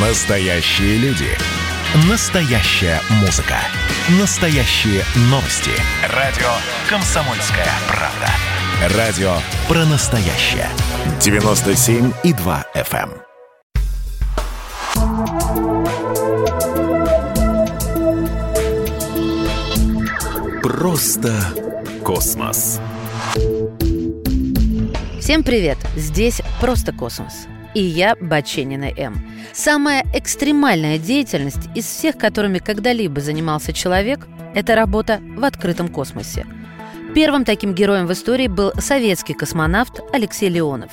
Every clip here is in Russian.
Настоящие люди. Настоящая музыка. Настоящие новости. Радио «Комсомольская правда». Радио про настоящее. 97,2 FM. Просто космос. Всем привет! Здесь «Просто космос». И я Баченина М. Самая экстремальная деятельность из всех, которыми когда-либо занимался человек, это работа в открытом космосе – Первым таким героем в истории был советский космонавт Алексей Леонов.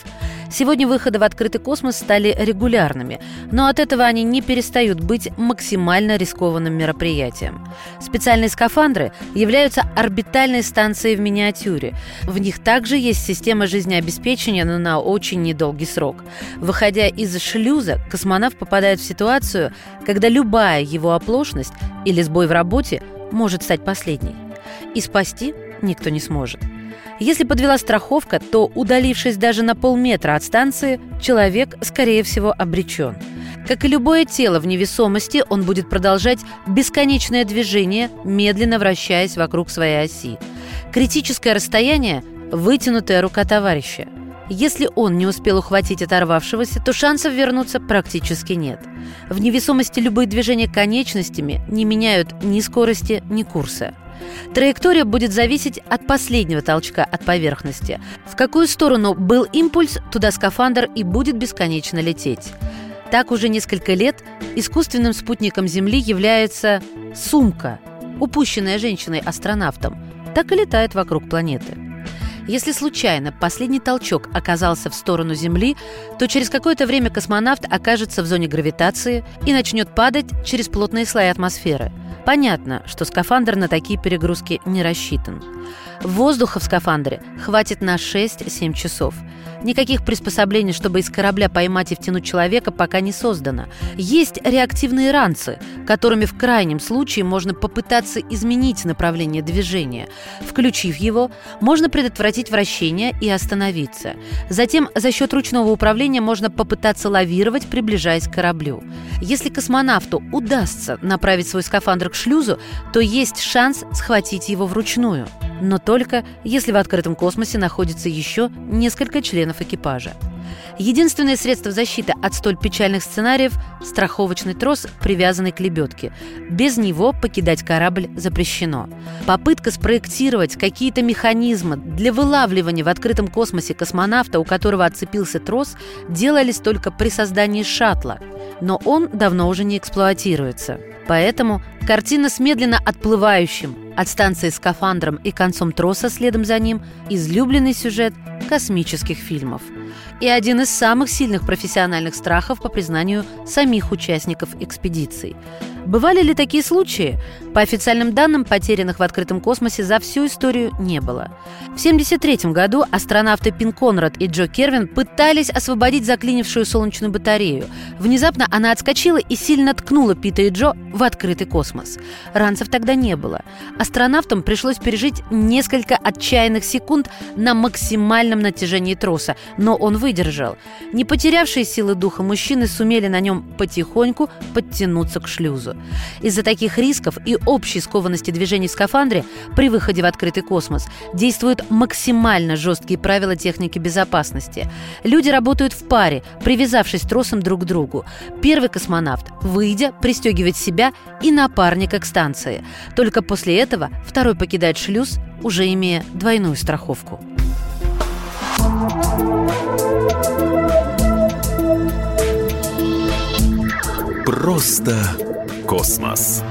Сегодня выходы в открытый космос стали регулярными, но от этого они не перестают быть максимально рискованным мероприятием. Специальные скафандры являются орбитальной станцией в миниатюре. В них также есть система жизнеобеспечения, но на очень недолгий срок. Выходя из шлюза, космонавт попадает в ситуацию, когда любая его оплошность или сбой в работе может стать последней. И спасти никто не сможет. Если подвела страховка, то, удалившись даже на полметра от станции, человек, скорее всего, обречен. Как и любое тело в невесомости, он будет продолжать бесконечное движение, медленно вращаясь вокруг своей оси. Критическое расстояние – вытянутая рука товарища. Если он не успел ухватить оторвавшегося, то шансов вернуться практически нет. В невесомости любые движения конечностями не меняют ни скорости, ни курса – Траектория будет зависеть от последнего толчка от поверхности. В какую сторону был импульс, туда скафандр и будет бесконечно лететь. Так уже несколько лет искусственным спутником Земли является сумка, упущенная женщиной-астронавтом. Так и летает вокруг планеты. Если случайно последний толчок оказался в сторону Земли, то через какое-то время космонавт окажется в зоне гравитации и начнет падать через плотные слои атмосферы – Понятно, что скафандр на такие перегрузки не рассчитан. Воздуха в скафандре хватит на 6-7 часов. Никаких приспособлений, чтобы из корабля поймать и втянуть человека, пока не создано. Есть реактивные ранцы, которыми в крайнем случае можно попытаться изменить направление движения. Включив его, можно предотвратить вращение и остановиться. Затем за счет ручного управления можно попытаться лавировать, приближаясь к кораблю. Если космонавту удастся направить свой скафандр к шлюзу, то есть шанс схватить его вручную но только если в открытом космосе находится еще несколько членов экипажа. Единственное средство защиты от столь печальных сценариев – страховочный трос, привязанный к лебедке. Без него покидать корабль запрещено. Попытка спроектировать какие-то механизмы для вылавливания в открытом космосе космонавта, у которого отцепился трос, делались только при создании шаттла. Но он давно уже не эксплуатируется. Поэтому картина с медленно отплывающим от станции скафандром и концом троса следом за ним – излюбленный сюжет космических фильмов. И один из самых сильных профессиональных страхов по признанию самих участников экспедиций – Бывали ли такие случаи? По официальным данным, потерянных в открытом космосе за всю историю не было. В 1973 году астронавты Пин Конрад и Джо Кервин пытались освободить заклинившую солнечную батарею. Внезапно она отскочила и сильно ткнула Пита и Джо в открытый космос. Ранцев тогда не было. Астронавтам пришлось пережить несколько отчаянных секунд на максимальном натяжении троса, но он выдержал. Не потерявшие силы духа мужчины сумели на нем потихоньку подтянуться к шлюзу. Из-за таких рисков и общей скованности движений в скафандре при выходе в открытый космос действуют максимально жесткие правила техники безопасности. Люди работают в паре, привязавшись тросом друг к другу. Первый космонавт, выйдя, пристегивает себя и напарника к станции. Только после этого второй покидает шлюз, уже имея двойную страховку. Просто космос.